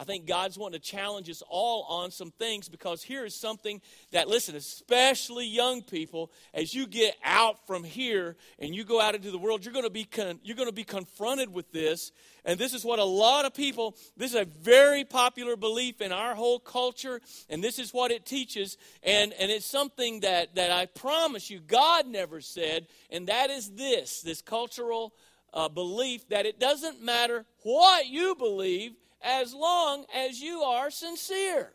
I think God's wanting to challenge us all on some things because here is something that, listen, especially young people, as you get out from here and you go out into the world, you're going to be con- you're going to be confronted with this. And this is what a lot of people, this is a very popular belief in our whole culture, and this is what it teaches. And, and it's something that, that I promise you God never said, and that is this this cultural uh, belief that it doesn't matter what you believe as long as you are sincere.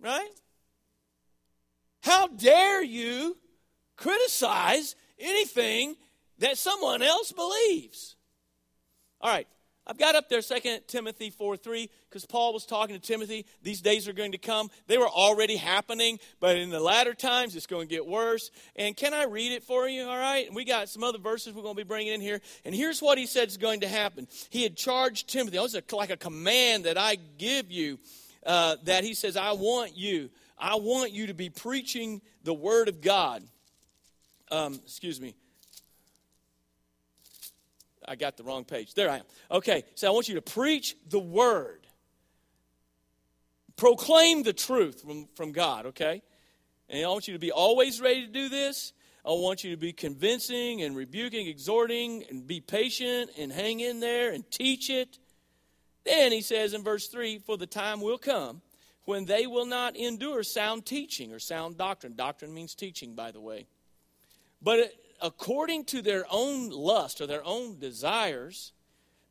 Right? How dare you criticize anything that someone else believes? All right, I've got up there 2 Timothy 4 3 because Paul was talking to Timothy. These days are going to come. They were already happening, but in the latter times it's going to get worse. And can I read it for you? All right. And we got some other verses we're going to be bringing in here. And here's what he said is going to happen. He had charged Timothy. Oh, it's like a command that I give you uh, that he says, I want you. I want you to be preaching the word of God. Um, excuse me. I got the wrong page. There I am. Okay, so I want you to preach the word, proclaim the truth from, from God, okay? And I want you to be always ready to do this. I want you to be convincing and rebuking, exhorting, and be patient and hang in there and teach it. Then he says in verse 3 For the time will come when they will not endure sound teaching or sound doctrine. Doctrine means teaching, by the way. But according to their own lust or their own desires,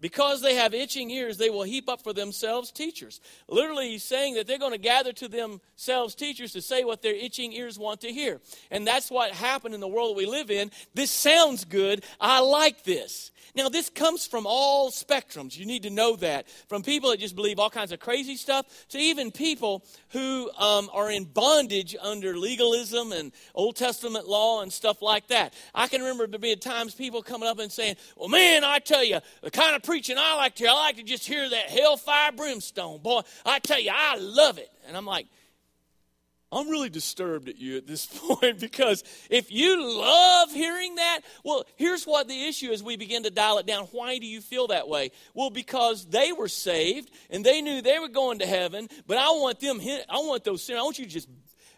because they have itching ears, they will heap up for themselves teachers. Literally, he's saying that they're going to gather to themselves teachers to say what their itching ears want to hear. And that's what happened in the world that we live in. This sounds good. I like this. Now, this comes from all spectrums. You need to know that. From people that just believe all kinds of crazy stuff to even people who um, are in bondage under legalism and Old Testament law and stuff like that. I can remember there being times people coming up and saying, Well, man, I tell you, the kind of preaching I like to hear, I like to just hear that hellfire brimstone. Boy, I tell you, I love it. And I'm like, I'm really disturbed at you at this point because if you love hearing that, well, here's what the issue is we begin to dial it down. Why do you feel that way? Well, because they were saved and they knew they were going to heaven, but I want them, I want those sinners, I want you to just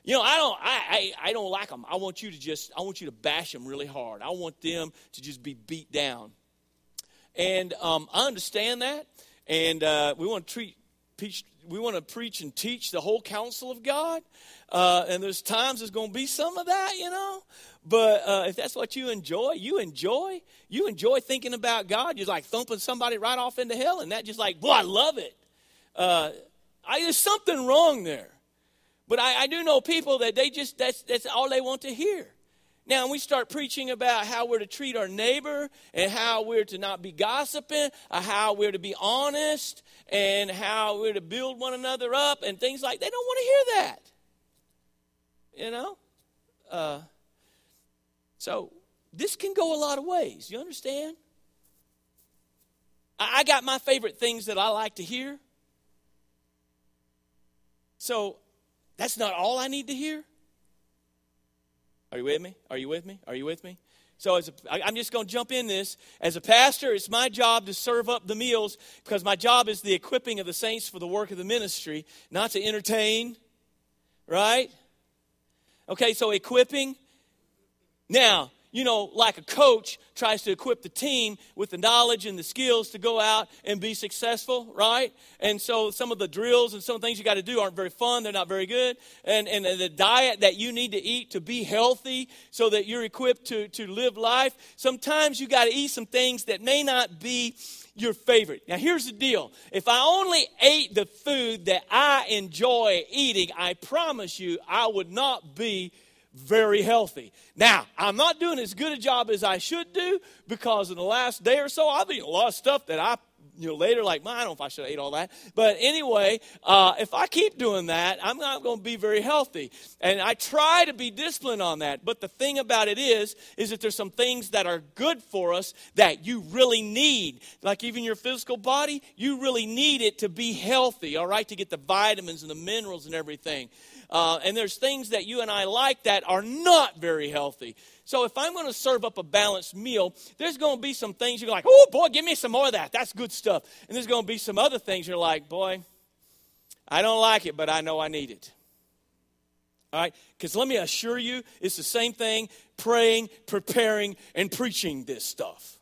you know, I don't, I, I, I, don't like them. I want you to just, I want you to bash them really hard. I want them to just be beat down. And um, I understand that. And uh, we want to treat, we want to preach and teach the whole counsel of God. Uh, and there's times there's going to be some of that, you know. But uh, if that's what you enjoy, you enjoy. You enjoy thinking about God. You're like thumping somebody right off into hell, and that just like, boy, I love it. Uh, I, there's something wrong there. But I, I do know people that they just that's that's all they want to hear. Now, we start preaching about how we're to treat our neighbor and how we're to not be gossiping, or how we're to be honest, and how we're to build one another up and things like they don't want to hear that. You know? Uh, so this can go a lot of ways. You understand? I, I got my favorite things that I like to hear. So that's not all I need to hear. Are you with me? Are you with me? Are you with me? So as a, I'm just going to jump in this. As a pastor, it's my job to serve up the meals because my job is the equipping of the saints for the work of the ministry, not to entertain, right? Okay, so equipping. Now, you know, like a coach tries to equip the team with the knowledge and the skills to go out and be successful, right? And so some of the drills and some things you got to do aren't very fun. They're not very good. And, and the diet that you need to eat to be healthy so that you're equipped to, to live life, sometimes you got to eat some things that may not be your favorite. Now, here's the deal if I only ate the food that I enjoy eating, I promise you I would not be very healthy. Now, I'm not doing as good a job as I should do because in the last day or so, I've eaten a lot of stuff that I you know, later, like, I don't know if I should have ate all that. But anyway, uh, if I keep doing that, I'm not going to be very healthy. And I try to be disciplined on that. But the thing about it is, is that there's some things that are good for us that you really need. Like even your physical body, you really need it to be healthy, all right, to get the vitamins and the minerals and everything. Uh, and there's things that you and I like that are not very healthy. So if I'm going to serve up a balanced meal, there's going to be some things you're like, oh boy, give me some more of that. That's good stuff. And there's going to be some other things you're like, boy, I don't like it, but I know I need it. All right? Because let me assure you, it's the same thing praying, preparing, and preaching this stuff.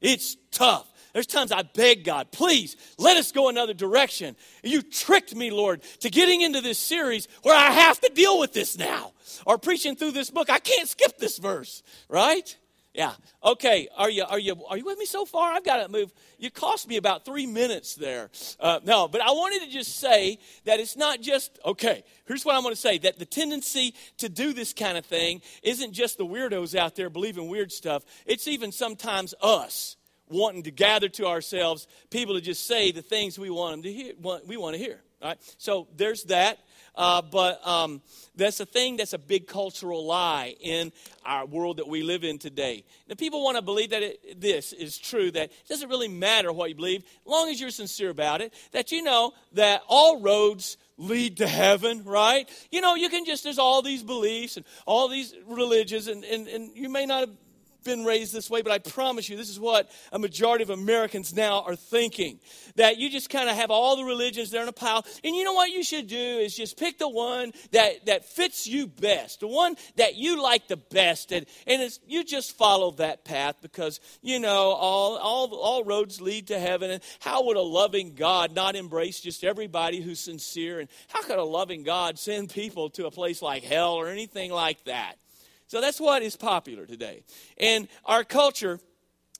It's tough. There's times I beg God, please let us go another direction. You tricked me, Lord, to getting into this series where I have to deal with this now. Or preaching through this book, I can't skip this verse, right? Yeah. Okay. Are you are you are you with me so far? I've got to move. You cost me about three minutes there. Uh, no, but I wanted to just say that it's not just okay. Here's what I'm going to say: that the tendency to do this kind of thing isn't just the weirdos out there believing weird stuff. It's even sometimes us wanting to gather to ourselves people to just say the things we want them to hear. Want, we want to hear. All right. So there's that. Uh, but um, that's a thing that's a big cultural lie in our world that we live in today. Now, people want to believe that it, this is true, that it doesn't really matter what you believe, as long as you're sincere about it, that you know that all roads lead to heaven, right? You know, you can just, there's all these beliefs and all these religions, and, and, and you may not have been raised this way, but I promise you, this is what a majority of Americans now are thinking. That you just kind of have all the religions there in a pile. And you know what you should do is just pick the one that, that fits you best, the one that you like the best. And, and you just follow that path because, you know, all, all, all roads lead to heaven. And how would a loving God not embrace just everybody who's sincere? And how could a loving God send people to a place like hell or anything like that? So that's what is popular today. And our culture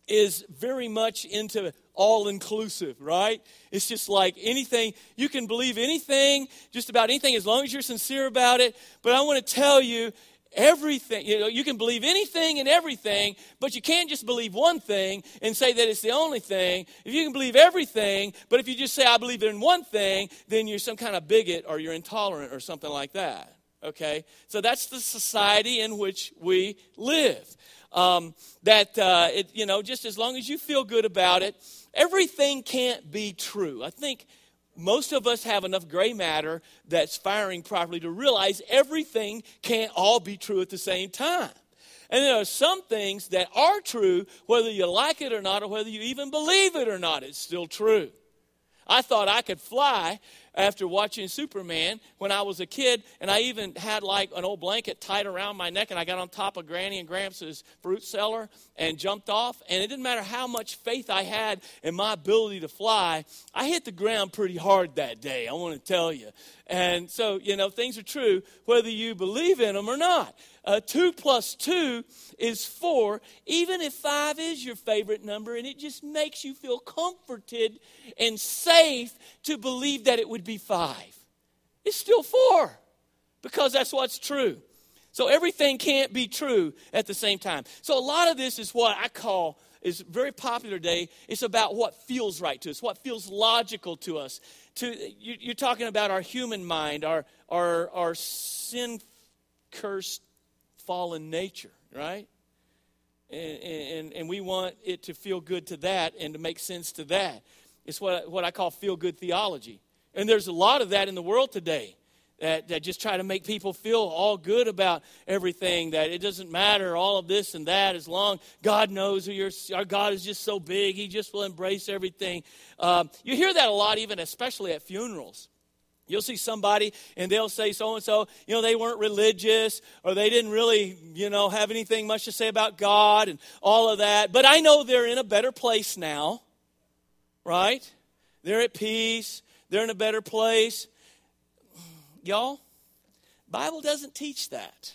is very much into all inclusive, right? It's just like anything, you can believe anything, just about anything, as long as you're sincere about it. But I want to tell you, everything, you know, you can believe anything and everything, but you can't just believe one thing and say that it's the only thing. If you can believe everything, but if you just say, I believe in one thing, then you're some kind of bigot or you're intolerant or something like that okay? So that's the society in which we live. Um, that, uh, it, you know, just as long as you feel good about it, everything can't be true. I think most of us have enough gray matter that's firing properly to realize everything can't all be true at the same time. And there are some things that are true, whether you like it or not, or whether you even believe it or not, it's still true. I thought I could fly after watching Superman when I was a kid, and I even had like an old blanket tied around my neck, and I got on top of Granny and Gramps' fruit cellar and jumped off. And it didn't matter how much faith I had in my ability to fly, I hit the ground pretty hard that day, I want to tell you. And so, you know, things are true whether you believe in them or not. Uh, two plus two is four, even if five is your favorite number, and it just makes you feel comforted and safe to believe that it would be five. It's still four because that's what's true. So everything can't be true at the same time. So a lot of this is what I call is very popular today. It's about what feels right to us, what feels logical to us. To you, are talking about our human mind, our our our sin cursed fallen nature, right? And, and, and we want it to feel good to that and to make sense to that. It's what, what I call feel good theology. And there's a lot of that in the world today that, that just try to make people feel all good about everything, that it doesn't matter, all of this and that, as long God knows who you're, our God is just so big, He just will embrace everything. Um, you hear that a lot, even especially at funerals. You'll see somebody and they'll say so and so, you know, they weren't religious or they didn't really, you know, have anything much to say about God and all of that. But I know they're in a better place now, right? They're at peace, they're in a better place. Y'all, Bible doesn't teach that.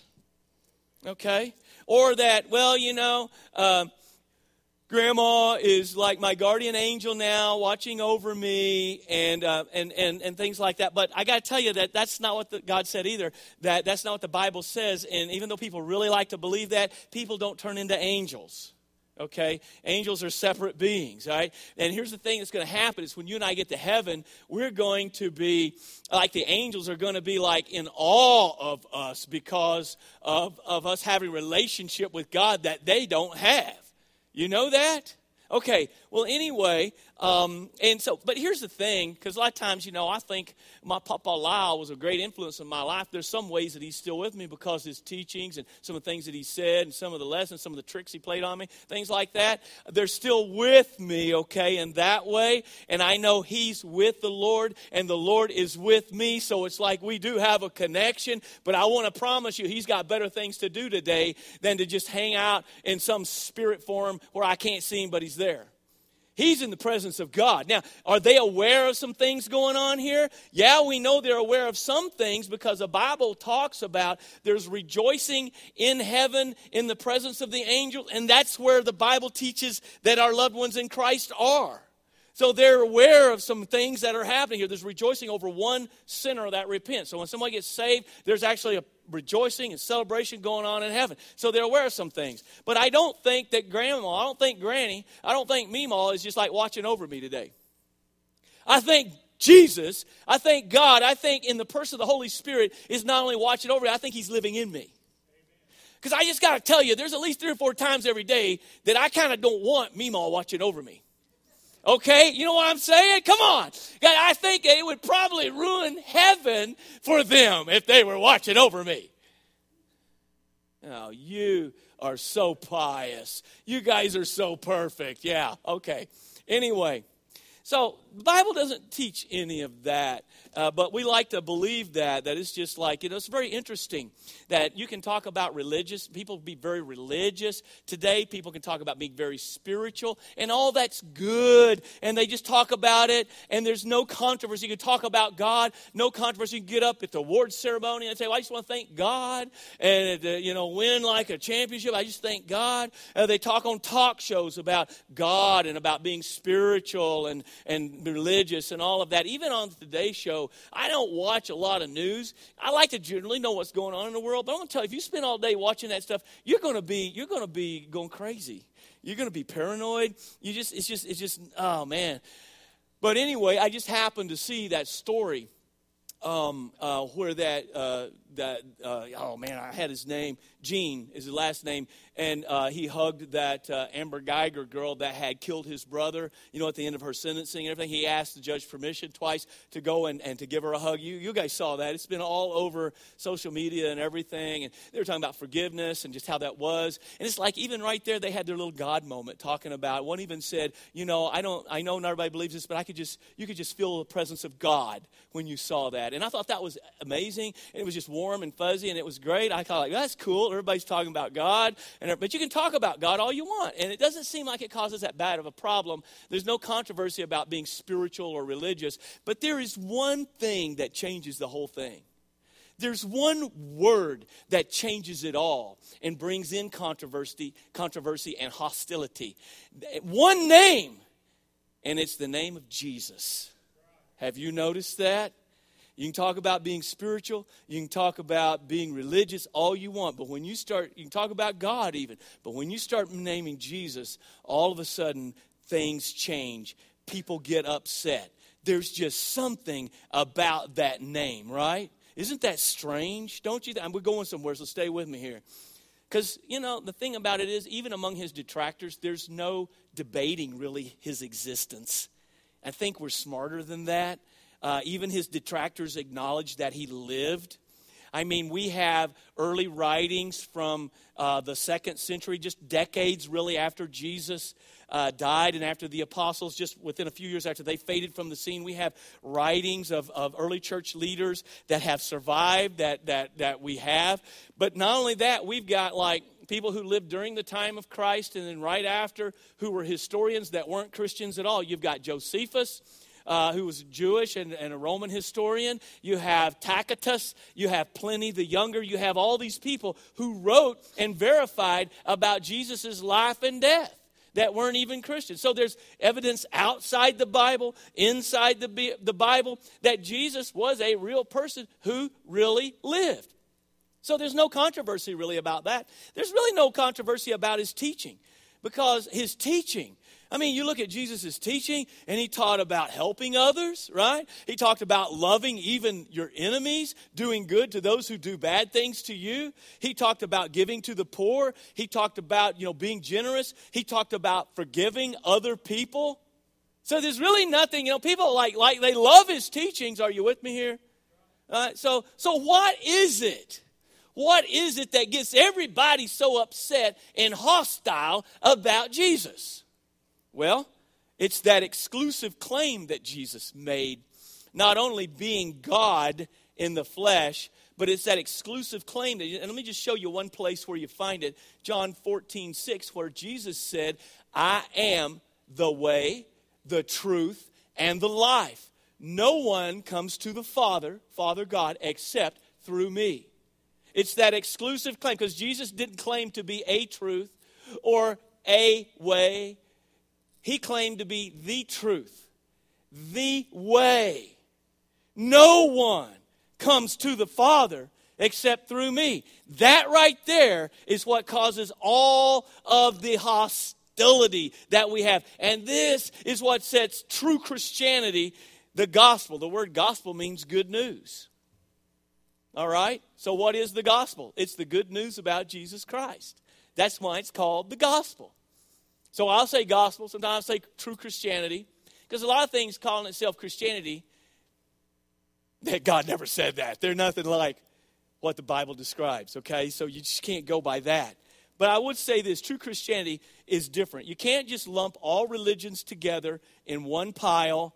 Okay? Or that, well, you know, uh, grandma is like my guardian angel now watching over me and, uh, and, and, and things like that. But i got to tell you that that's not what the, god said either. That that's not what the bible says. And even though people really like to believe that people don't turn into angels. Okay? Angels are separate beings right? And here's the thing that's going to happen is when you and i get to heaven we're going to be like the angels are going to be like in awe of us because of, of us having relationship with god that they don't have you know that? Okay, well, anyway, Um, and so, but here's the thing, because a lot of times, you know, I think my Papa Lyle was a great influence in my life. There's some ways that he's still with me because his teachings and some of the things that he said and some of the lessons, some of the tricks he played on me, things like that, they're still with me, okay, in that way. And I know he's with the Lord and the Lord is with me. So it's like we do have a connection. But I want to promise you, he's got better things to do today than to just hang out in some spirit form where I can't see him, but he's there. He's in the presence of God. Now, are they aware of some things going on here? Yeah, we know they're aware of some things because the Bible talks about there's rejoicing in heaven in the presence of the angels, and that's where the Bible teaches that our loved ones in Christ are. So they're aware of some things that are happening here. There's rejoicing over one sinner that repents. So when somebody gets saved, there's actually a rejoicing and celebration going on in heaven. So they're aware of some things. But I don't think that grandma, I don't think granny, I don't think Meemaw is just like watching over me today. I think Jesus, I think God, I think in the person of the Holy Spirit is not only watching over me, I think he's living in me. Because I just got to tell you, there's at least three or four times every day that I kind of don't want Meemaw watching over me. Okay, you know what I'm saying? Come on. I think it would probably ruin heaven for them if they were watching over me. Oh, you are so pious. You guys are so perfect. Yeah, okay. Anyway, so the Bible doesn't teach any of that. Uh, but we like to believe that, that it's just like, you know, it's very interesting that you can talk about religious, people be very religious. Today, people can talk about being very spiritual, and all that's good. And they just talk about it, and there's no controversy. You can talk about God, no controversy. You can get up at the award ceremony and say, well, I just want to thank God, and, uh, you know, win like a championship. I just thank God. Uh, they talk on talk shows about God and about being spiritual and, and religious and all of that. Even on the Today Show, I don't watch a lot of news. I like to generally know what's going on in the world, but I'm going to tell you, if you spend all day watching that stuff, you're going to be you're going to be going crazy. You're going to be paranoid. You just it's just it's just oh man. But anyway, I just happened to see that story um, uh, where that uh, that uh, oh man, I had his name. Jean is his last name, and uh, he hugged that uh, Amber Geiger girl that had killed his brother. You know, at the end of her sentencing and everything, he asked the judge permission twice to go and, and to give her a hug. You you guys saw that. It's been all over social media and everything, and they were talking about forgiveness and just how that was. And it's like even right there, they had their little God moment talking about. One even said, you know, I don't, I know not everybody believes this, but I could just, you could just feel the presence of God when you saw that. And I thought that was amazing. And it was just warm and fuzzy and it was great. I thought, like, that's cool. Everybody's talking about God. And, er, but you can talk about God all you want. And it doesn't seem like it causes that bad of a problem. There's no controversy about being spiritual or religious. But there is one thing that changes the whole thing. There's one word that changes it all and brings in controversy, controversy and hostility. One name, and it's the name of Jesus. Have you noticed that? You can talk about being spiritual, you can talk about being religious, all you want. But when you start, you can talk about God even. But when you start naming Jesus, all of a sudden things change. People get upset. There's just something about that name, right? Isn't that strange? Don't you? Think we're going somewhere, so stay with me here. Because, you know, the thing about it is, even among his detractors, there's no debating really his existence. I think we're smarter than that. Uh, even his detractors acknowledge that he lived. I mean, we have early writings from uh, the second century, just decades really after Jesus uh, died and after the apostles, just within a few years after they faded from the scene. We have writings of, of early church leaders that have survived, that, that, that we have. But not only that, we've got like people who lived during the time of Christ and then right after who were historians that weren't Christians at all. You've got Josephus uh, who was Jewish and, and, a Roman historian. You have Tacitus. You have Pliny the Younger. You have all these people who wrote and verified about Jesus' life and death that weren't even Christians. So there's evidence outside the Bible, inside the, the Bible, that Jesus was a real person who really lived. So there's no controversy really about that. There's really no controversy about his teaching because his teaching I mean, you look at Jesus' teaching, and he taught about helping others, right? He talked about loving even your enemies, doing good to those who do bad things to you. He talked about giving to the poor. He talked about, you know, being generous. He talked about forgiving other people. So there's really nothing, you know, people like, like they love his teachings. Are you with me here? So, so what is it? What is it that gets everybody so upset and hostile about Jesus? Well, it's that exclusive claim that Jesus made, not only being God in the flesh, but it's that exclusive claim. That, and let me just show you one place where you find it John 14, 6, where Jesus said, I am the way, the truth, and the life. No one comes to the Father, Father God, except through me. It's that exclusive claim because Jesus didn't claim to be a truth or a way. He claimed to be the truth, the way. No one comes to the Father except through me. That right there is what causes all of the hostility that we have. And this is what sets true Christianity, the gospel. The word gospel means good news. All right? So, what is the gospel? It's the good news about Jesus Christ. That's why it's called the gospel. So, I'll say gospel, sometimes I'll say true Christianity, because a lot of things calling itself Christianity, that God never said that. They're nothing like what the Bible describes, okay? So, you just can't go by that. But I would say this true Christianity is different. You can't just lump all religions together in one pile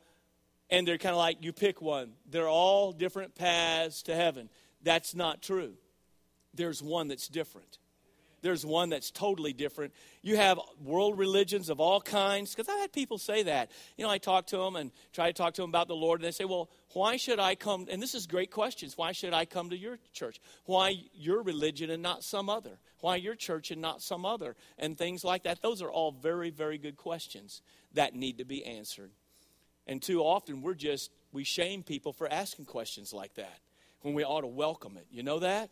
and they're kind of like you pick one. They're all different paths to heaven. That's not true. There's one that's different. There's one that's totally different. You have world religions of all kinds, because I've had people say that. You know, I talk to them and try to talk to them about the Lord, and they say, Well, why should I come? And this is great questions. Why should I come to your church? Why your religion and not some other? Why your church and not some other? And things like that. Those are all very, very good questions that need to be answered. And too often we're just, we shame people for asking questions like that when we ought to welcome it. You know that?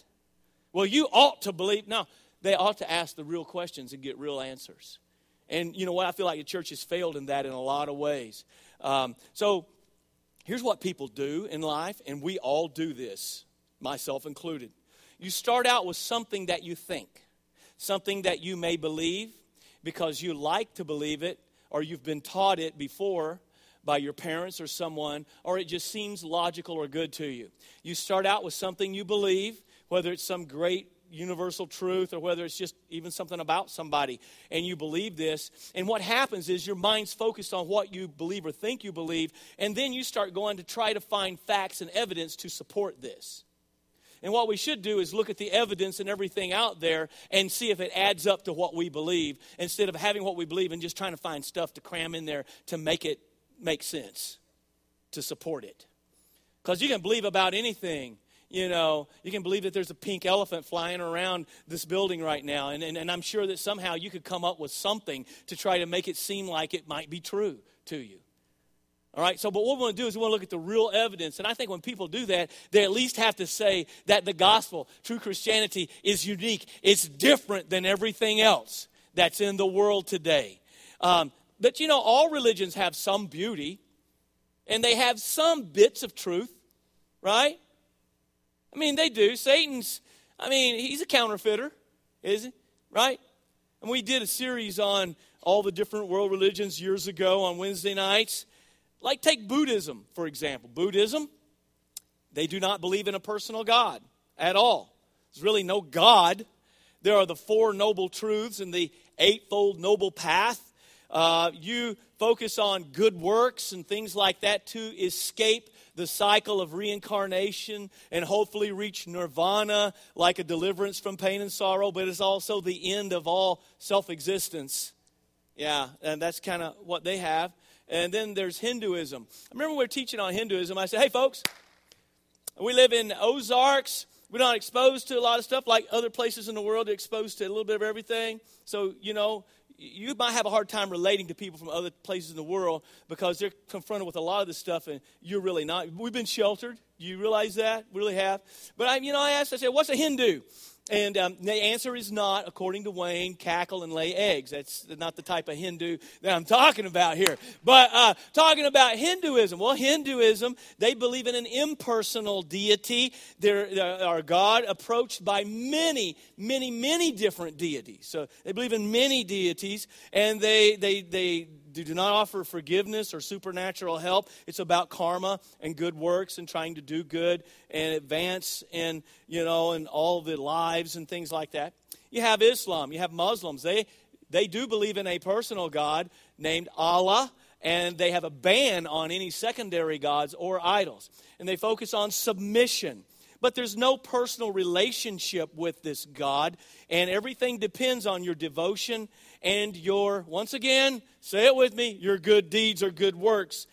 Well, you ought to believe. No, they ought to ask the real questions and get real answers. And you know what? I feel like the church has failed in that in a lot of ways. Um, so here's what people do in life, and we all do this, myself included. You start out with something that you think, something that you may believe because you like to believe it or you've been taught it before by your parents or someone, or it just seems logical or good to you. You start out with something you believe, whether it's some great universal truth or whether it's just even something about somebody, and you believe this. And what happens is your mind's focused on what you believe or think you believe, and then you start going to try to find facts and evidence to support this. And what we should do is look at the evidence and everything out there and see if it adds up to what we believe instead of having what we believe and just trying to find stuff to cram in there to make it make sense to support it. Because you can believe about anything. You know, you can believe that there's a pink elephant flying around this building right now. And, and, and I'm sure that somehow you could come up with something to try to make it seem like it might be true to you. All right, so but what we want to do is we want to look at the real evidence. And I think when people do that, they at least have to say that the gospel, true Christianity, is unique. It's different than everything else that's in the world today. Um, but you know, all religions have some beauty and they have some bits of truth, right? I mean, they do. Satan's, I mean, he's a counterfeiter, is he? Right? And we did a series on all the different world religions years ago on Wednesday nights. Like, take Buddhism, for example. Buddhism, they do not believe in a personal God at all. There's really no God. There are the Four Noble Truths and the Eightfold Noble Path. Uh, you focus on good works and things like that to escape the cycle of reincarnation and hopefully reach nirvana like a deliverance from pain and sorrow, but it's also the end of all self existence. Yeah, and that's kind of what they have. And then there's Hinduism. I remember we were teaching on Hinduism. I said, hey, folks, we live in Ozarks. We're not exposed to a lot of stuff like other places in the world. They're exposed to a little bit of everything. So, you know, you might have a hard time relating to people from other places in the world because they're confronted with a lot of this stuff and you're really not. We've been sheltered. Do you realize that? We really have. But I, you know, I asked, I said, what's a Hindu? And um, the answer is not, according to Wayne, cackle and lay eggs. That's not the type of Hindu that I'm talking about here. But uh, talking about Hinduism. Well, Hinduism, they believe in an impersonal deity. They're, they're God approached by many, many, many different deities. So they believe in many deities, and they, they, they do not offer forgiveness or supernatural help. It's about karma and good works and trying to do good and advance in, you know, in all the lives and things like that. You have Islam, you have Muslims. They they do believe in a personal God named Allah, and they have a ban on any secondary gods or idols. And they focus on submission but there's no personal relationship with this God, and everything depends on your devotion and your, once again, say it with me, your good deeds or good works.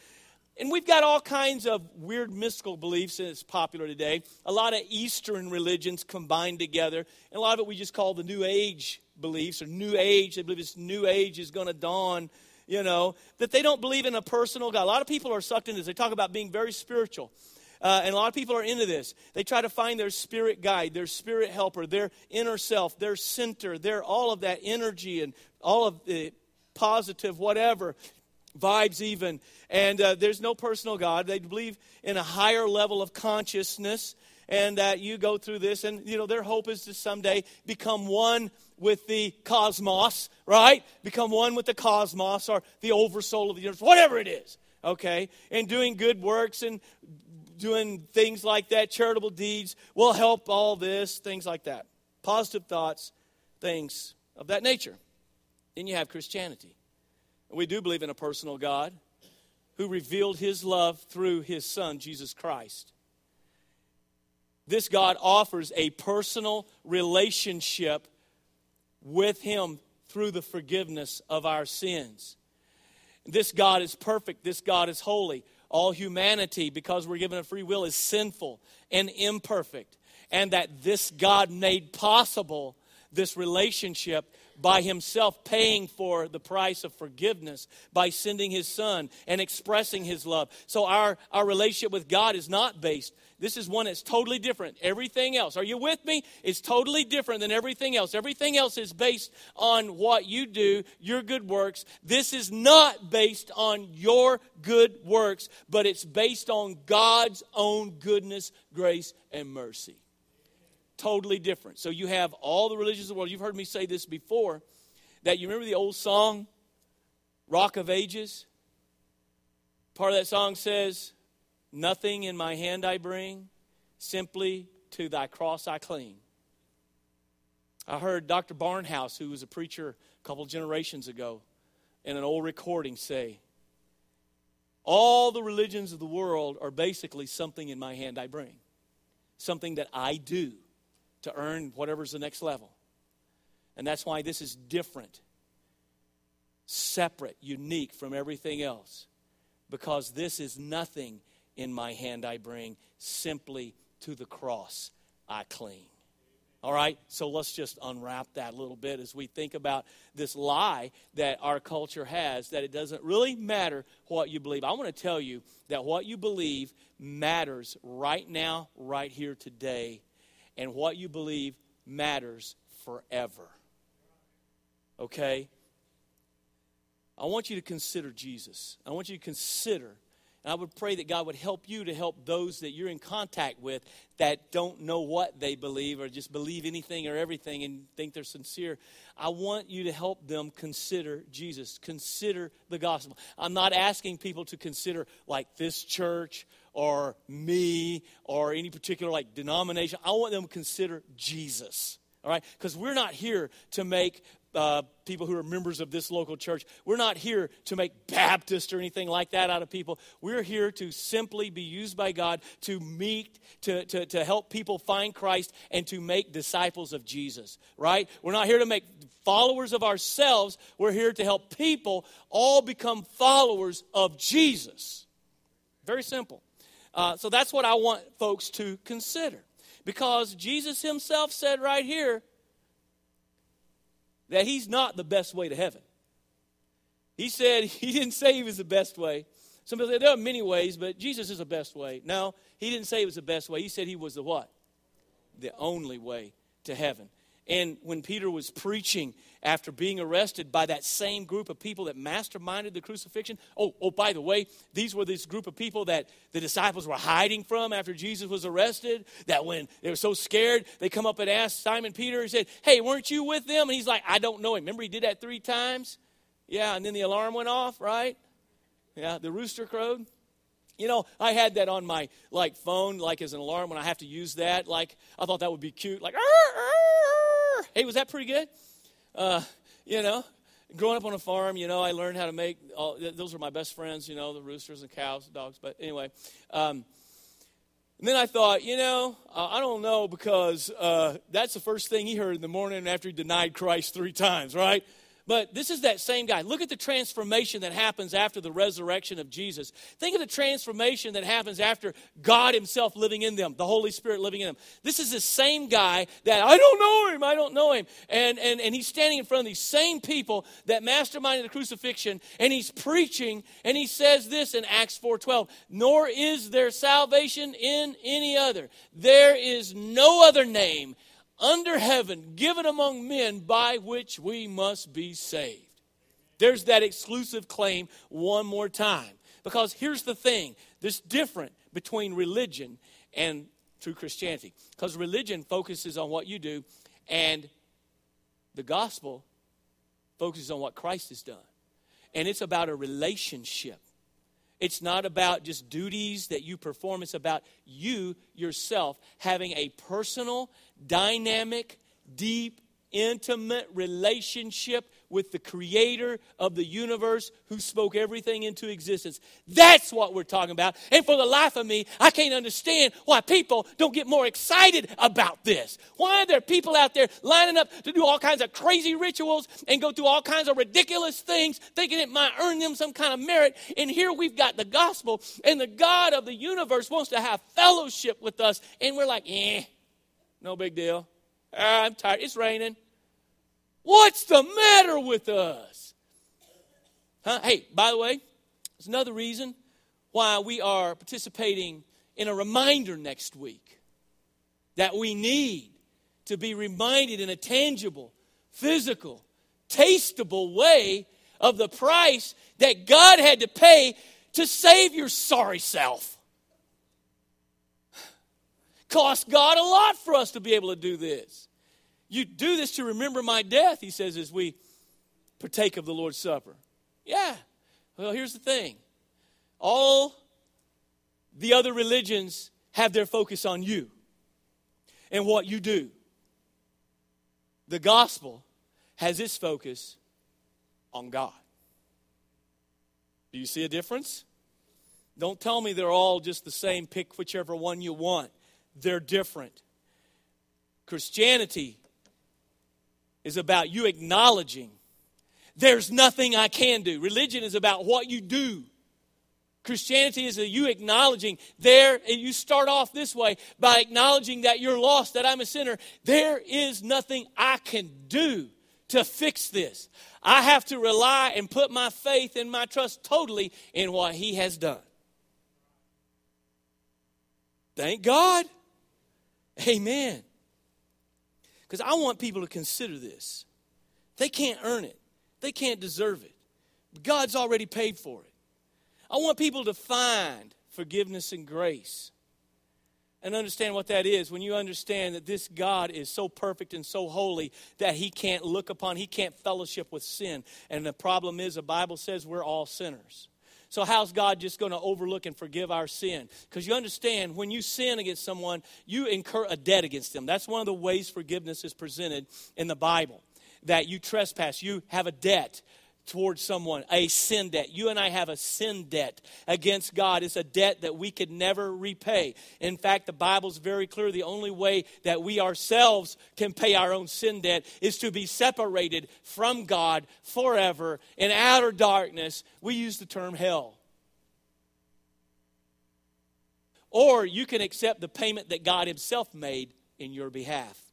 And we've got all kinds of weird mystical beliefs that's popular today. A lot of Eastern religions combined together, and a lot of it we just call the New Age beliefs or New Age. They believe this New Age is going to dawn you know, that they don't believe in a personal God. A lot of people are sucked into this. They talk about being very spiritual. Uh, and a lot of people are into this. They try to find their spirit guide, their spirit helper, their inner self, their center, their all of that energy and all of the positive whatever vibes even. And uh, there's no personal god. They believe in a higher level of consciousness and that you go through this and you know their hope is to someday become one with the cosmos right? Become one with the cosmos or the oversoul of the universe whatever it is okay? And doing good works and doing things like that, charitable deeds will help all this, things like that. Positive thoughts, things of that nature. Then you have Christianity. We do believe in a personal God who revealed his love through his son, Jesus Christ. This God offers a personal relationship with him through the forgiveness of our sins. This God is perfect. This God is holy. All humanity, because we're given a free will, is sinful and imperfect. And that this God made possible this relationship by himself paying for the price of forgiveness by sending his son and expressing his love. So our, our relationship with God is not based this is one that's totally different. Everything else, are you with me? It's totally different than everything else. Everything else is based on what you do, your good works. This is not based on your good works, but it's based on God's own goodness, grace, and mercy. Totally different. So you have all the religions of the world. You've heard me say this before that you remember the old song, Rock of Ages? Part of that song says, Nothing in my hand I bring, simply to thy cross I cling. I heard Dr. Barnhouse, who was a preacher a couple generations ago, in an old recording say, All the religions of the world are basically something in my hand I bring, something that I do to earn whatever's the next level. And that's why this is different, separate, unique from everything else, because this is nothing in my hand I bring, simply to the cross I cling. All right, so let's just unwrap that a little bit as we think about this lie that our culture has that it doesn't really matter what you believe. I want to tell you that what you believe matters right now, right here today, and what you believe matters forever. Okay? I want you to consider Jesus. I want you to consider and I would pray that God would help you to help those that you're in contact with that don't know what they believe or just believe anything or everything and think they're sincere. I want you to help them consider Jesus, consider the gospel. I'm not asking people to consider like this church or me or any particular like denomination. I want them to consider Jesus. All right? Because we're not here to make uh, people who are members of this local church. We're not here to make Baptist or anything like that out of people. We're here to simply be used by God to meet, to, to, to help people find Christ and to make disciples of Jesus, right? We're not here to make followers of ourselves. We're here to help people all become followers of Jesus. Very simple. Uh, so that's what I want folks to consider. Because Jesus himself said right here, that he's not the best way to heaven. He said he didn't say he was the best way. Some people say there are many ways, but Jesus is the best way. No, he didn't say it was the best way. He said he was the what? The only way to heaven. And when Peter was preaching after being arrested by that same group of people that masterminded the crucifixion, oh, oh, by the way, these were this group of people that the disciples were hiding from after Jesus was arrested. That when they were so scared, they come up and ask Simon Peter, he said, Hey, weren't you with them? And he's like, I don't know him. Remember, he did that three times? Yeah, and then the alarm went off, right? Yeah, the rooster crowed. You know, I had that on my like phone, like as an alarm when I have to use that. Like I thought that would be cute. Like, hey, was that pretty good? Uh, you know, growing up on a farm, you know, I learned how to make. All, those were my best friends. You know, the roosters and cows, and dogs. But anyway, um, and then I thought, you know, uh, I don't know because uh, that's the first thing he heard in the morning after he denied Christ three times, right? But this is that same guy. Look at the transformation that happens after the resurrection of Jesus. Think of the transformation that happens after God Himself living in them, the Holy Spirit living in them. This is the same guy that I don't know him, I don't know him. And, and, and he's standing in front of these same people that masterminded the crucifixion, and he's preaching, and he says this in Acts 4:12, nor is there salvation in any other. There is no other name under heaven given among men by which we must be saved. There's that exclusive claim one more time. Because here's the thing there's different between religion and true Christianity. Because religion focuses on what you do, and the gospel focuses on what Christ has done. And it's about a relationship. It's not about just duties that you perform, it's about you yourself having a personal dynamic, deep, intimate relationship with the creator of the universe who spoke everything into existence. That's what we're talking about. And for the life of me, I can't understand why people don't get more excited about this. Why are there people out there lining up to do all kinds of crazy rituals and go through all kinds of ridiculous things thinking it might earn them some kind of merit? And here we've got the gospel, and the God of the universe wants to have fellowship with us, and we're like, eh. No big deal. Ah, I'm tired. It's raining. What's the matter with us? Huh? Hey, by the way, there's another reason why we are participating in a reminder next week that we need to be reminded in a tangible, physical, tasteable way of the price that God had to pay to save your sorry self cost God a lot for us to be able to do this. You do this to remember my death, he says, as we partake of the Lord's Supper. Yeah. Well, here's the thing all the other religions have their focus on you and what you do. The gospel has its focus on God. Do you see a difference? Don't tell me they're all just the same. Pick whichever one you want they're different. Christianity is about you acknowledging there's nothing I can do. Religion is about what you do. Christianity is you acknowledging there, and you start off this way by acknowledging that you're lost, that I'm a sinner. There is nothing I can do to fix this. I have to rely and put my faith and my trust totally in what He has done. Thank God. Amen. Because I want people to consider this. They can't earn it, they can't deserve it. God's already paid for it. I want people to find forgiveness and grace and understand what that is when you understand that this God is so perfect and so holy that he can't look upon, he can't fellowship with sin. And the problem is, the Bible says we're all sinners. So, how's God just going to overlook and forgive our sin? Because you understand, when you sin against someone, you incur a debt against them. That's one of the ways forgiveness is presented in the Bible. That you trespass, you have a debt towards someone, a sin debt. You and I have a sin debt against God. It's a debt that we could never repay. In fact, the Bible's very clear the only way that we ourselves can pay our own sin debt is to be separated from God forever in outer darkness. We use the term hell. Or you can accept the payment that God Himself made in your behalf.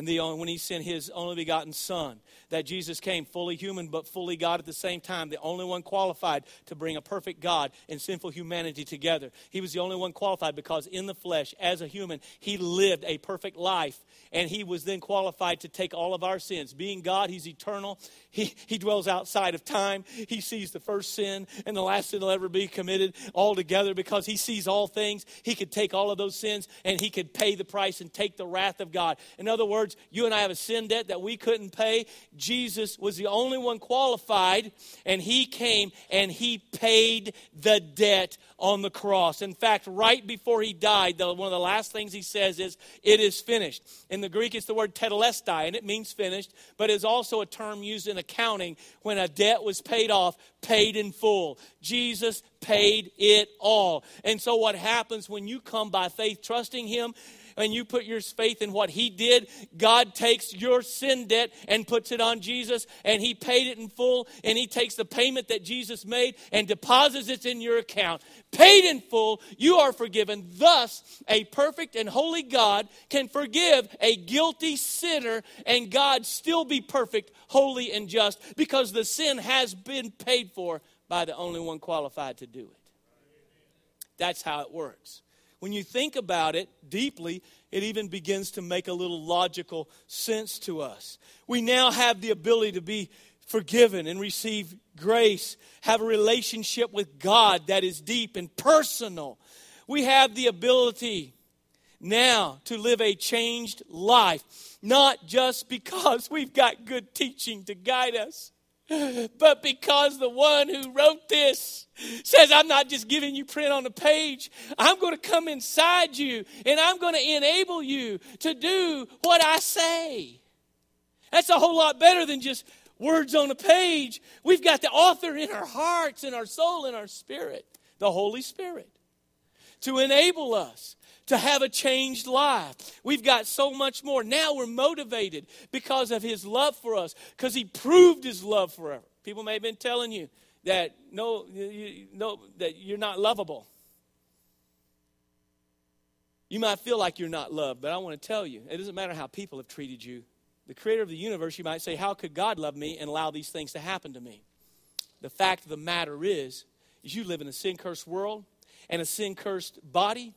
And the, when He sent His only begotten Son that Jesus came fully human but fully God at the same time, the only one qualified to bring a perfect God and sinful humanity together. He was the only one qualified because in the flesh, as a human, he lived a perfect life and he was then qualified to take all of our sins. Being God, he's eternal. He, he dwells outside of time. He sees the first sin and the last sin will ever be committed all together because he sees all things. He could take all of those sins and he could pay the price and take the wrath of God. In other words, you and I have a sin debt that we couldn't pay. Jesus was the only one qualified, and he came and he paid the debt on the cross. In fact, right before he died, the, one of the last things he says is, It is finished. In the Greek, it's the word tetelestai, and it means finished, but is also a term used in accounting when a debt was paid off, paid in full. Jesus paid it all. And so, what happens when you come by faith, trusting him, and you put your faith in what He did, God takes your sin debt and puts it on Jesus, and He paid it in full, and He takes the payment that Jesus made and deposits it in your account. Paid in full, you are forgiven. Thus, a perfect and holy God can forgive a guilty sinner, and God still be perfect, holy, and just because the sin has been paid for by the only one qualified to do it. That's how it works when you think about it deeply, it even begins to make a little logical sense to us. We now have the ability to be forgiven and receive grace, have a relationship with God that is deep and personal. We have the ability now to live a changed life, not just because we've got good teaching to guide us but because the one who wrote this says, I'm not just giving you print on a page, I'm going to come inside you and I'm going to enable you to do what I say. That's a whole lot better than just words on a page. We've got the author in our hearts, in our soul, in our spirit, the Holy Spirit, to enable us to have a changed life. We've got so much more. Now we're motivated because of his love for us, because he proved his love forever. People may have been telling you that no, you, no, that you're not lovable. You might feel like you're not loved, but I want to tell you, it doesn't matter how people have treated you. The creator of the universe, you might say, How could God love me and allow these things to happen to me? The fact of the matter is, is you live in a sin cursed world and a sin cursed body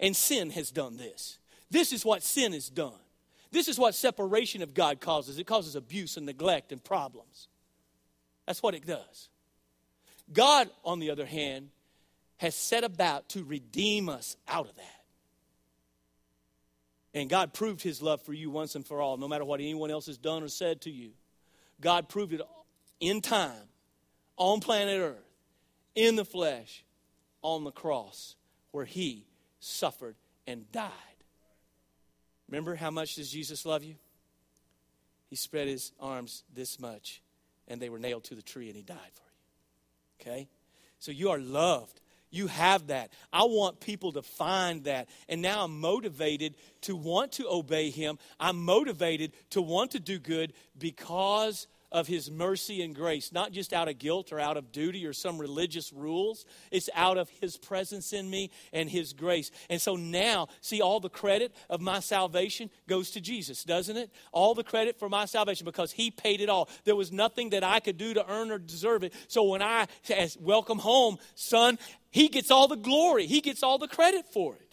and sin has done this. This is what sin has done. This is what separation of God causes. It causes abuse and neglect and problems. That's what it does. God, on the other hand, has set about to redeem us out of that. And God proved his love for you once and for all, no matter what anyone else has done or said to you. God proved it in time, on planet Earth, in the flesh, on the cross, where he suffered, and died. Remember how much does Jesus love you? He spread his arms this much, and they were nailed to the tree, and he died for you. Okay? So you are loved. You have that. I want people to find that. And now I'm motivated to want to obey him. I'm motivated to want to do good because of his mercy and grace, not just out of guilt or out of duty or some religious rules. It's out of his presence in me and his grace. And so now, see, all the credit of my salvation goes to Jesus, doesn't it? All the credit for my salvation because he paid it all. There was nothing that I could do to earn or deserve it. So when I says, welcome home, son, he gets all the glory. He gets all the credit for it.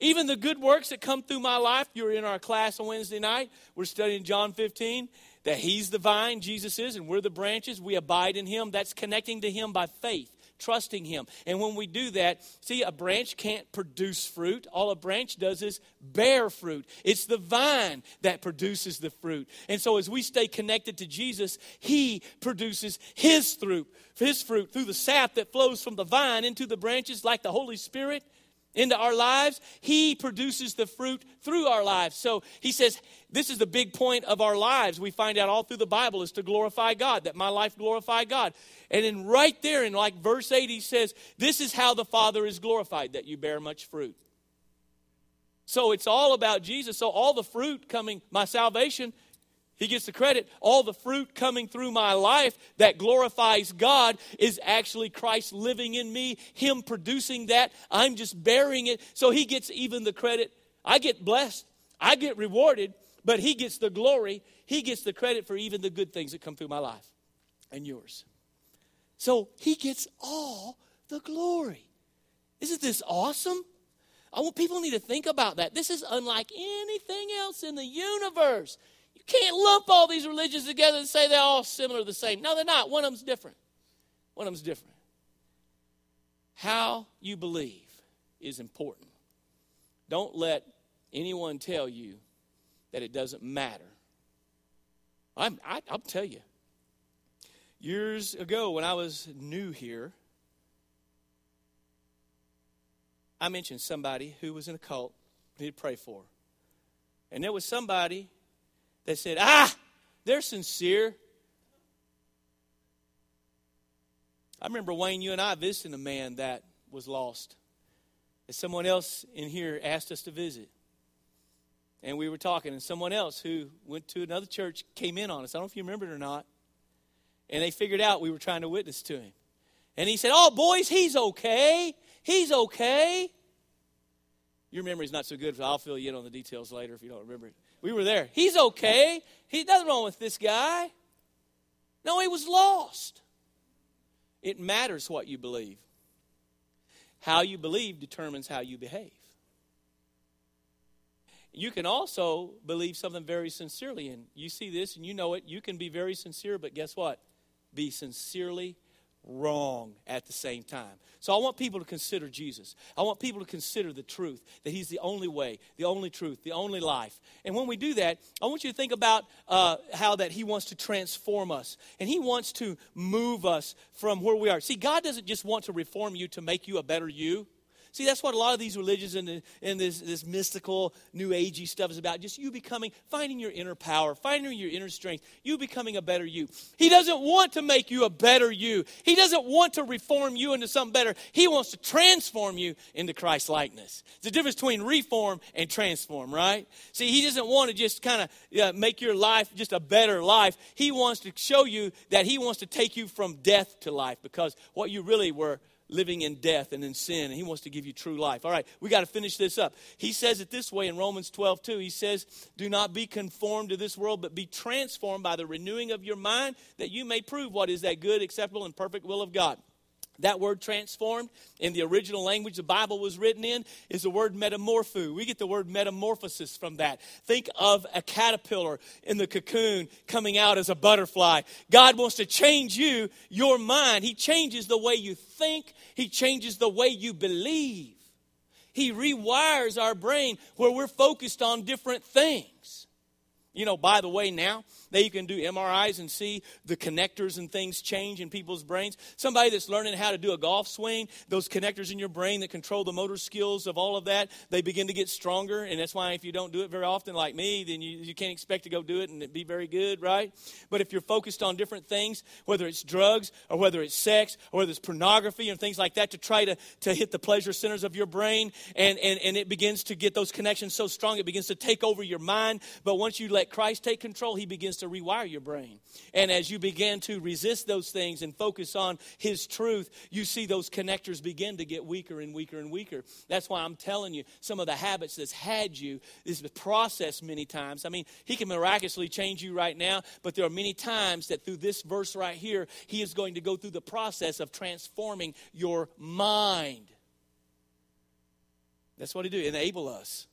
Even the good works that come through my life, you were in our class on Wednesday night. We're studying John 15 that He's the vine, Jesus is, and we're the branches. We abide in Him. That's connecting to Him by faith, trusting Him. And when we do that, see, a branch can't produce fruit. All a branch does is bear fruit. It's the vine that produces the fruit. And so as we stay connected to Jesus, He produces His fruit, His fruit through the sap that flows from the vine into the branches like the Holy Spirit into our lives, He produces the fruit through our lives. So He says, this is the big point of our lives. We find out all through the Bible is to glorify God, that my life glorify God. And then right there in like verse 8, He says, This is how the Father is glorified, that you bear much fruit. So it's all about Jesus. So all the fruit coming, my salvation, he gets the credit. All the fruit coming through my life that glorifies God is actually Christ living in me, Him producing that. I'm just bearing it. So He gets even the credit. I get blessed, I get rewarded, but He gets the glory. He gets the credit for even the good things that come through my life and yours. So He gets all the glory. Isn't this awesome? I want people need to think about that. This is unlike anything else in the universe. Can't lump all these religions together and say they're all similar, the same. No, they're not. One of them's different. One of them's different. How you believe is important. Don't let anyone tell you that it doesn't matter. I'm, I, I'll tell you. Years ago, when I was new here, I mentioned somebody who was in a cult we need to pray for. And there was somebody that said, Ah, they're sincere. I remember, Wayne, you and I visiting a man that was lost. And someone else in here asked us to visit. And we were talking, and someone else who went to another church came in on us. I don't know if you remember it or not. And they figured out we were trying to witness to him. And he said, Oh, boys, he's okay. He's okay. Your memory's not so good, so I'll fill you in on the details later if you don't remember it. We were there. He's okay. He nothing wrong with this guy. No, he was lost. It matters what you believe. How you believe determines how you behave. You can also believe something very sincerely, and you see this and you know it. You can be very sincere, but guess what? Be sincerely wrong at the same time. So I want people to consider Jesus. I want people to consider the truth that He's the only way, the only truth, the only life. And when we do that, I want you to think about uh, how that He wants to transform us and He wants to move us from where we are. See, God doesn't just want to reform you to make you a better you. See, that's what a lot of these religions and, and this, this mystical, new agey stuff is about. Just you becoming, finding your inner power, finding your inner strength, you becoming a better you. He doesn't want to make you a better you. He doesn't want to reform you into something better. He wants to transform you into Christ likeness. The difference between reform and transform, right? See, he doesn't want to just kind of uh, make your life just a better life. He wants to show you that he wants to take you from death to life because what you really were living in death and in sin, and He wants to give you true life. All right, we got to finish this up. He says it this way in Romans 12, 2. He says, Do not be conformed to this world, but be transformed by the renewing of your mind, that you may prove what is that good, acceptable, and perfect will of God. That word transformed in the original language the Bible was written in is the word metamorpho. We get the word metamorphosis from that. Think of a caterpillar in the cocoon coming out as a butterfly. God wants to change you, your mind. He changes the way you think, He changes the way you believe. He rewires our brain where we're focused on different things. You know, by the way, now you can do MRIs and see the connectors and things change in people's brains. Somebody that's learning how to do a golf swing, those connectors in your brain that control the motor skills of all of that, they begin to get stronger. And that's why if you don't do it very often, like me, then you, you can't expect to go do it and be very good, right? But if you're focused on different things, whether it's drugs or whether it's sex or whether it's pornography and things like that, to try to, to hit the pleasure centers of your brain, and, and, and it begins to get those connections so strong, it begins to take over your mind. But once you let Christ take control, He begins to rewire your brain. And as you begin to resist those things and focus on His truth, you see those connectors begin to get weaker and weaker and weaker. That's why I'm telling you, some of the habits that's had you is the process many times. I mean, He can miraculously change you right now, but there are many times that through this verse right here, He is going to go through the process of transforming your mind. That's what He do, enable us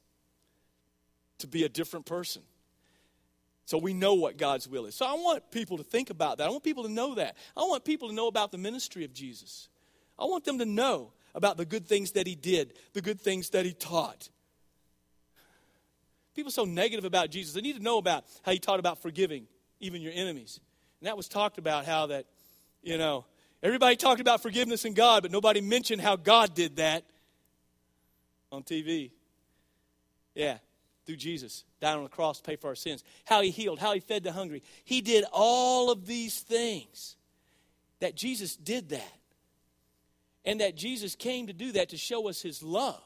to be a different person. So we know what God's will is. So I want people to think about that. I want people to know that. I want people to know about the ministry of Jesus. I want them to know about the good things that he did, the good things that he taught. People so negative about Jesus. They need to know about how he taught about forgiving even your enemies. And that was talked about how that, you know, everybody talked about forgiveness in God, but nobody mentioned how God did that on TV. Yeah through Jesus, down on the cross to pay for our sins, how he healed, how he fed the hungry. He did all of these things. That Jesus did that. And that Jesus came to do that to show us his love.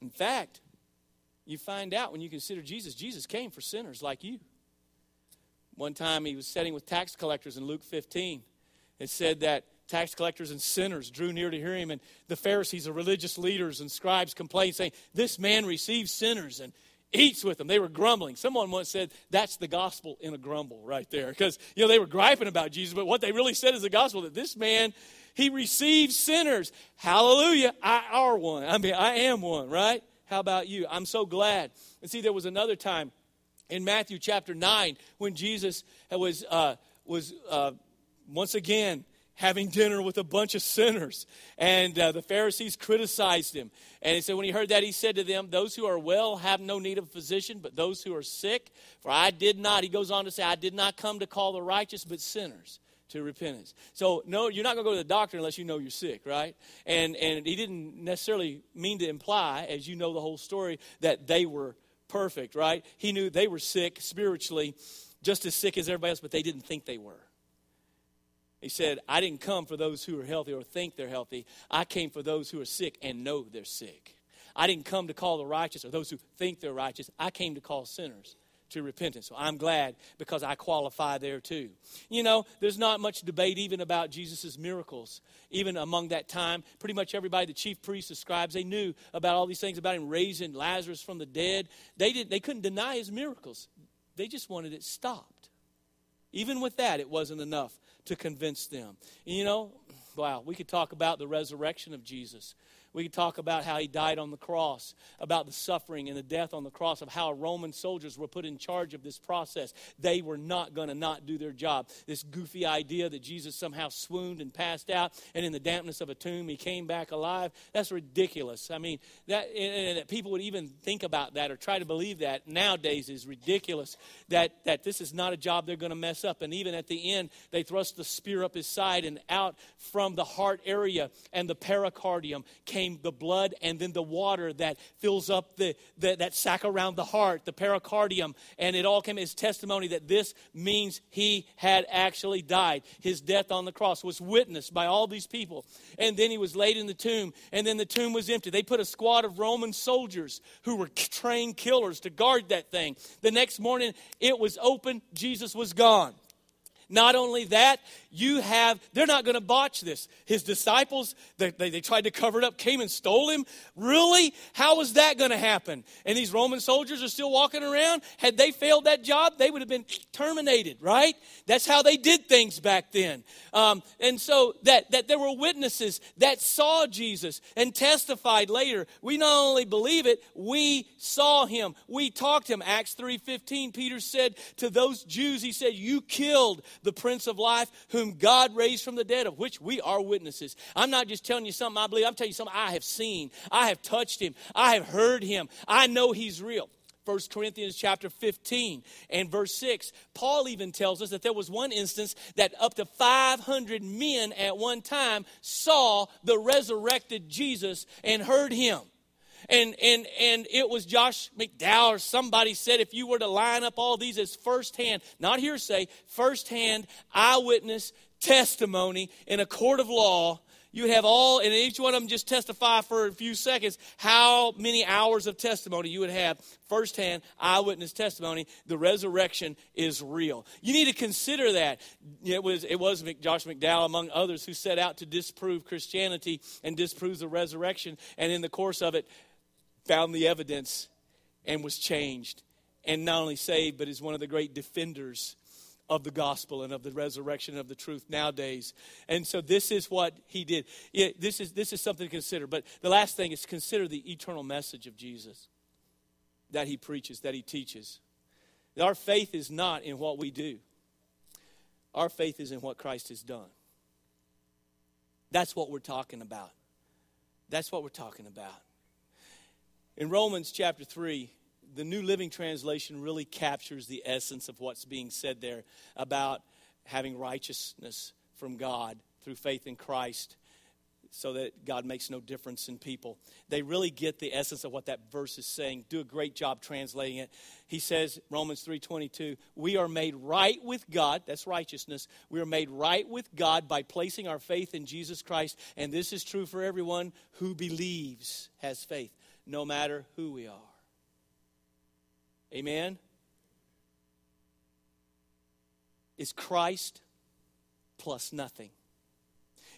In fact, you find out when you consider Jesus, Jesus came for sinners like you. One time he was sitting with tax collectors in Luke 15. It said that tax collectors and sinners drew near to hear him, and the Pharisees, the religious leaders and scribes, complained, saying, This man receives sinners and eats with them. They were grumbling. Someone once said, That's the gospel in a grumble right there. Because, you know, they were griping about Jesus, but what they really said is the gospel that this man, he receives sinners. Hallelujah. I are one. I mean, I am one, right? How about you? I'm so glad. And see, there was another time in Matthew chapter 9 when Jesus was, uh, was uh, once again having dinner with a bunch of sinners. And uh, the Pharisees criticized him. And he said, when he heard that, he said to them, Those who are well have no need of a physician, but those who are sick. For I did not, he goes on to say, I did not come to call the righteous, but sinners to repentance. So no, you're not going to go to the doctor unless you know you're sick, right? And and he didn't necessarily mean to imply, as you know the whole story, that they were perfect, right? He knew they were sick spiritually, just as sick as everybody else, but they didn't think they were. He said, I didn't come for those who are healthy or think they're healthy. I came for those who are sick and know they're sick. I didn't come to call the righteous or those who think they're righteous. I came to call sinners to repentance. So I'm glad because I qualify there too. You know, there's not much debate even about Jesus' miracles. Even among that time, pretty much everybody, the chief priests, the scribes, they knew about all these things about him raising Lazarus from the dead. They, didn't, they couldn't deny his miracles, they just wanted it stopped. Even with that, it wasn't enough to convince them. You know, wow, we could talk about the resurrection of Jesus. We could talk about how he died on the cross, about the suffering and the death on the cross, of how Roman soldiers were put in charge of this process. They were not going to not do their job. This goofy idea that Jesus somehow swooned and passed out, and in the dampness of a tomb he came back alive, that's ridiculous. I mean, that, and that people would even think about that or try to believe that nowadays is ridiculous, that, that this is not a job they're going to mess up. And even at the end, they thrust the spear up his side, and out from the heart area and the pericardium came the blood and then the water that fills up the, the, that sac around the heart, the pericardium, and it all came as testimony that this means he had actually died. His death on the cross was witnessed by all these people. And then he was laid in the tomb, and then the tomb was empty. They put a squad of Roman soldiers who were trained killers to guard that thing. The next morning, it was open, Jesus was gone. Not only that, you have, they're not going to botch this. His disciples, they, they, they, tried to cover it up, came and stole him. Really? How was that going to happen? And these Roman soldiers are still walking around. Had they failed that job, they would have been terminated, right? That's how they did things back then. Um, and so that, that there were witnesses that saw Jesus and testified later. We not only believe it, we saw him. We talked to him. Acts 3.15, Peter said to those Jews, he said, you killed the Prince of Life, whom God raised from the dead, of which we are witnesses. I'm not just telling you something I believe, I'm telling you something I have seen. I have touched him. I have heard him. I know he's real. 1 Corinthians chapter 15 and verse 6, Paul even tells us that there was one instance that up to 500 men at one time saw the resurrected Jesus and heard him. And, and, and it was Josh McDowell or somebody said if you were to line up all these as firsthand, not hearsay, firsthand eyewitness testimony in a court of law, you would have all, and each one of them just testify for a few seconds how many hours of testimony you would have firsthand eyewitness testimony. The resurrection is real. You need to consider that. It was, it was Josh McDowell, among others, who set out to disprove Christianity and disprove the resurrection. And in the course of it, found the evidence and was changed. And not only saved, but is one of the great defenders of the gospel and of the resurrection of the truth nowadays. And so this is what he did. this, is, this is something to consider. But the last thing is consider the eternal message of Jesus that he preaches, that he teaches. Our faith is not in what we do, our faith is in what Christ has done. That's what we're talking about. That's what we're talking about. In Romans chapter 3, the New Living Translation really captures the essence of what's being said there about having righteousness from God through faith in Christ so that God makes no difference in people. They really get the essence of what that verse is saying. Do a great job translating it. He says Romans 3:22, "We are made right with God, that's righteousness. We are made right with God by placing our faith in Jesus Christ, and this is true for everyone who believes, has faith no matter who we are. Amen? Is Christ plus nothing.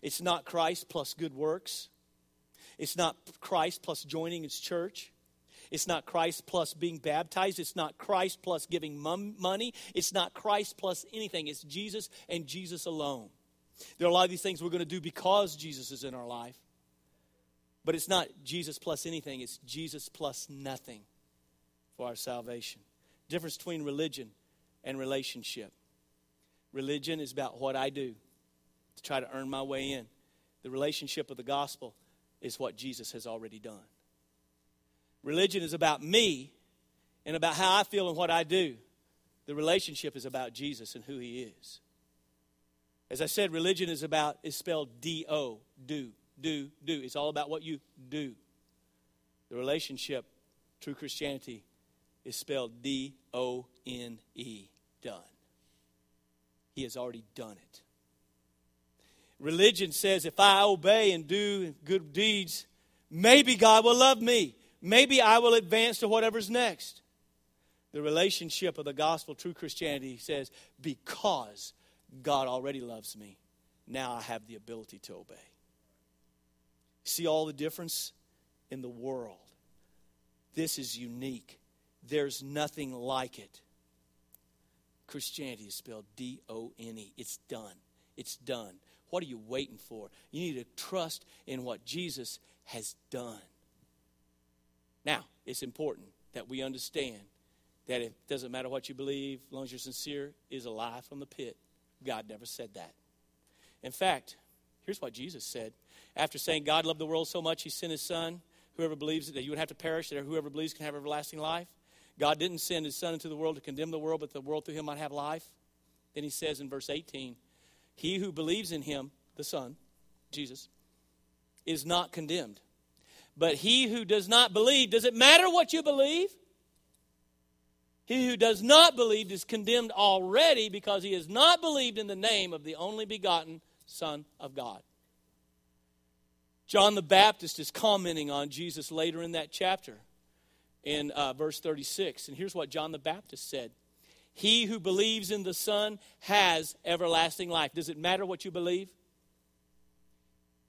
It's not Christ plus good works. It's not Christ plus joining his church. It's not Christ plus being baptized. It's not Christ plus giving money. It's not Christ plus anything. It's Jesus and Jesus alone. There are a lot of these things we're going to do because Jesus is in our life. But it's not Jesus plus anything, it's Jesus plus nothing for our salvation. Difference between religion and relationship. Religion is about what I do to try to earn my way in. The relationship of the gospel is what Jesus has already done. Religion is about me and about how I feel and what I do. The relationship is about Jesus and who he is. As I said, religion is about is spelled D O, do, do, do. It's all about what you do. The relationship, true Christianity, is spelled D O N E, done. He has already done it. Religion says if I obey and do good deeds, maybe God will love me. Maybe I will advance to whatever's next. The relationship of the gospel, true Christianity, says because God already loves me, now I have the ability to obey. See all the difference in the world. This is unique. There's nothing like it. Christianity is spelled D O N E. It's done. It's done. What are you waiting for? You need to trust in what Jesus has done. Now, it's important that we understand that it doesn't matter what you believe, as long as you're sincere, is a lie from the pit. God never said that. In fact, here's what Jesus said. After saying God loved the world so much, he sent his son. Whoever believes that you would have to perish, that whoever believes can have everlasting life. God didn't send his son into the world to condemn the world, but the world through him might have life. Then he says in verse 18, He who believes in him, the Son, Jesus, is not condemned. But he who does not believe, does it matter what you believe? He who does not believe is condemned already because he has not believed in the name of the only begotten Son of God. John the Baptist is commenting on Jesus later in that chapter in uh, verse 36. And here's what John the Baptist said He who believes in the Son has everlasting life. Does it matter what you believe?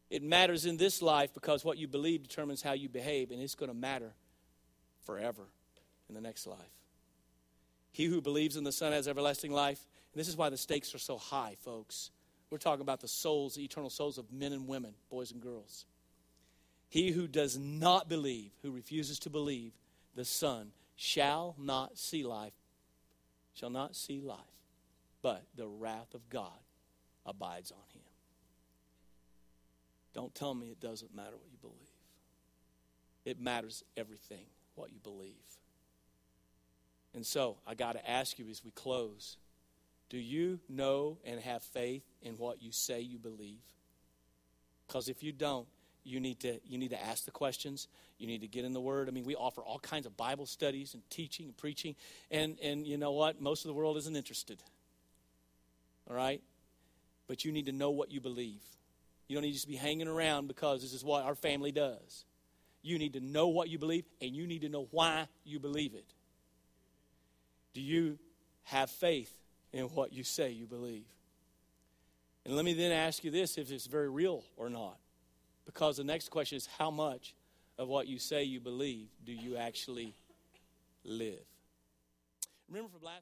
It matters in this life because what you believe determines how you behave, and it's going to matter forever in the next life. He who believes in the Son has everlasting life. And this is why the stakes are so high, folks. We're talking about the souls, the eternal souls of men and women, boys and girls. He who does not believe, who refuses to believe, the Son shall not see life, shall not see life, but the wrath of God abides on him. Don't tell me it doesn't matter what you believe. It matters everything what you believe. And so, I got to ask you as we close do you know and have faith in what you say you believe? Because if you don't, you need to you need to ask the questions. You need to get in the word. I mean we offer all kinds of bible studies and teaching and preaching. And and you know what? Most of the world isn't interested. All right? But you need to know what you believe. You don't need to just be hanging around because this is what our family does. You need to know what you believe and you need to know why you believe it. Do you have faith in what you say you believe? And let me then ask you this if it's very real or not because the next question is how much of what you say you believe do you actually live? Remember from last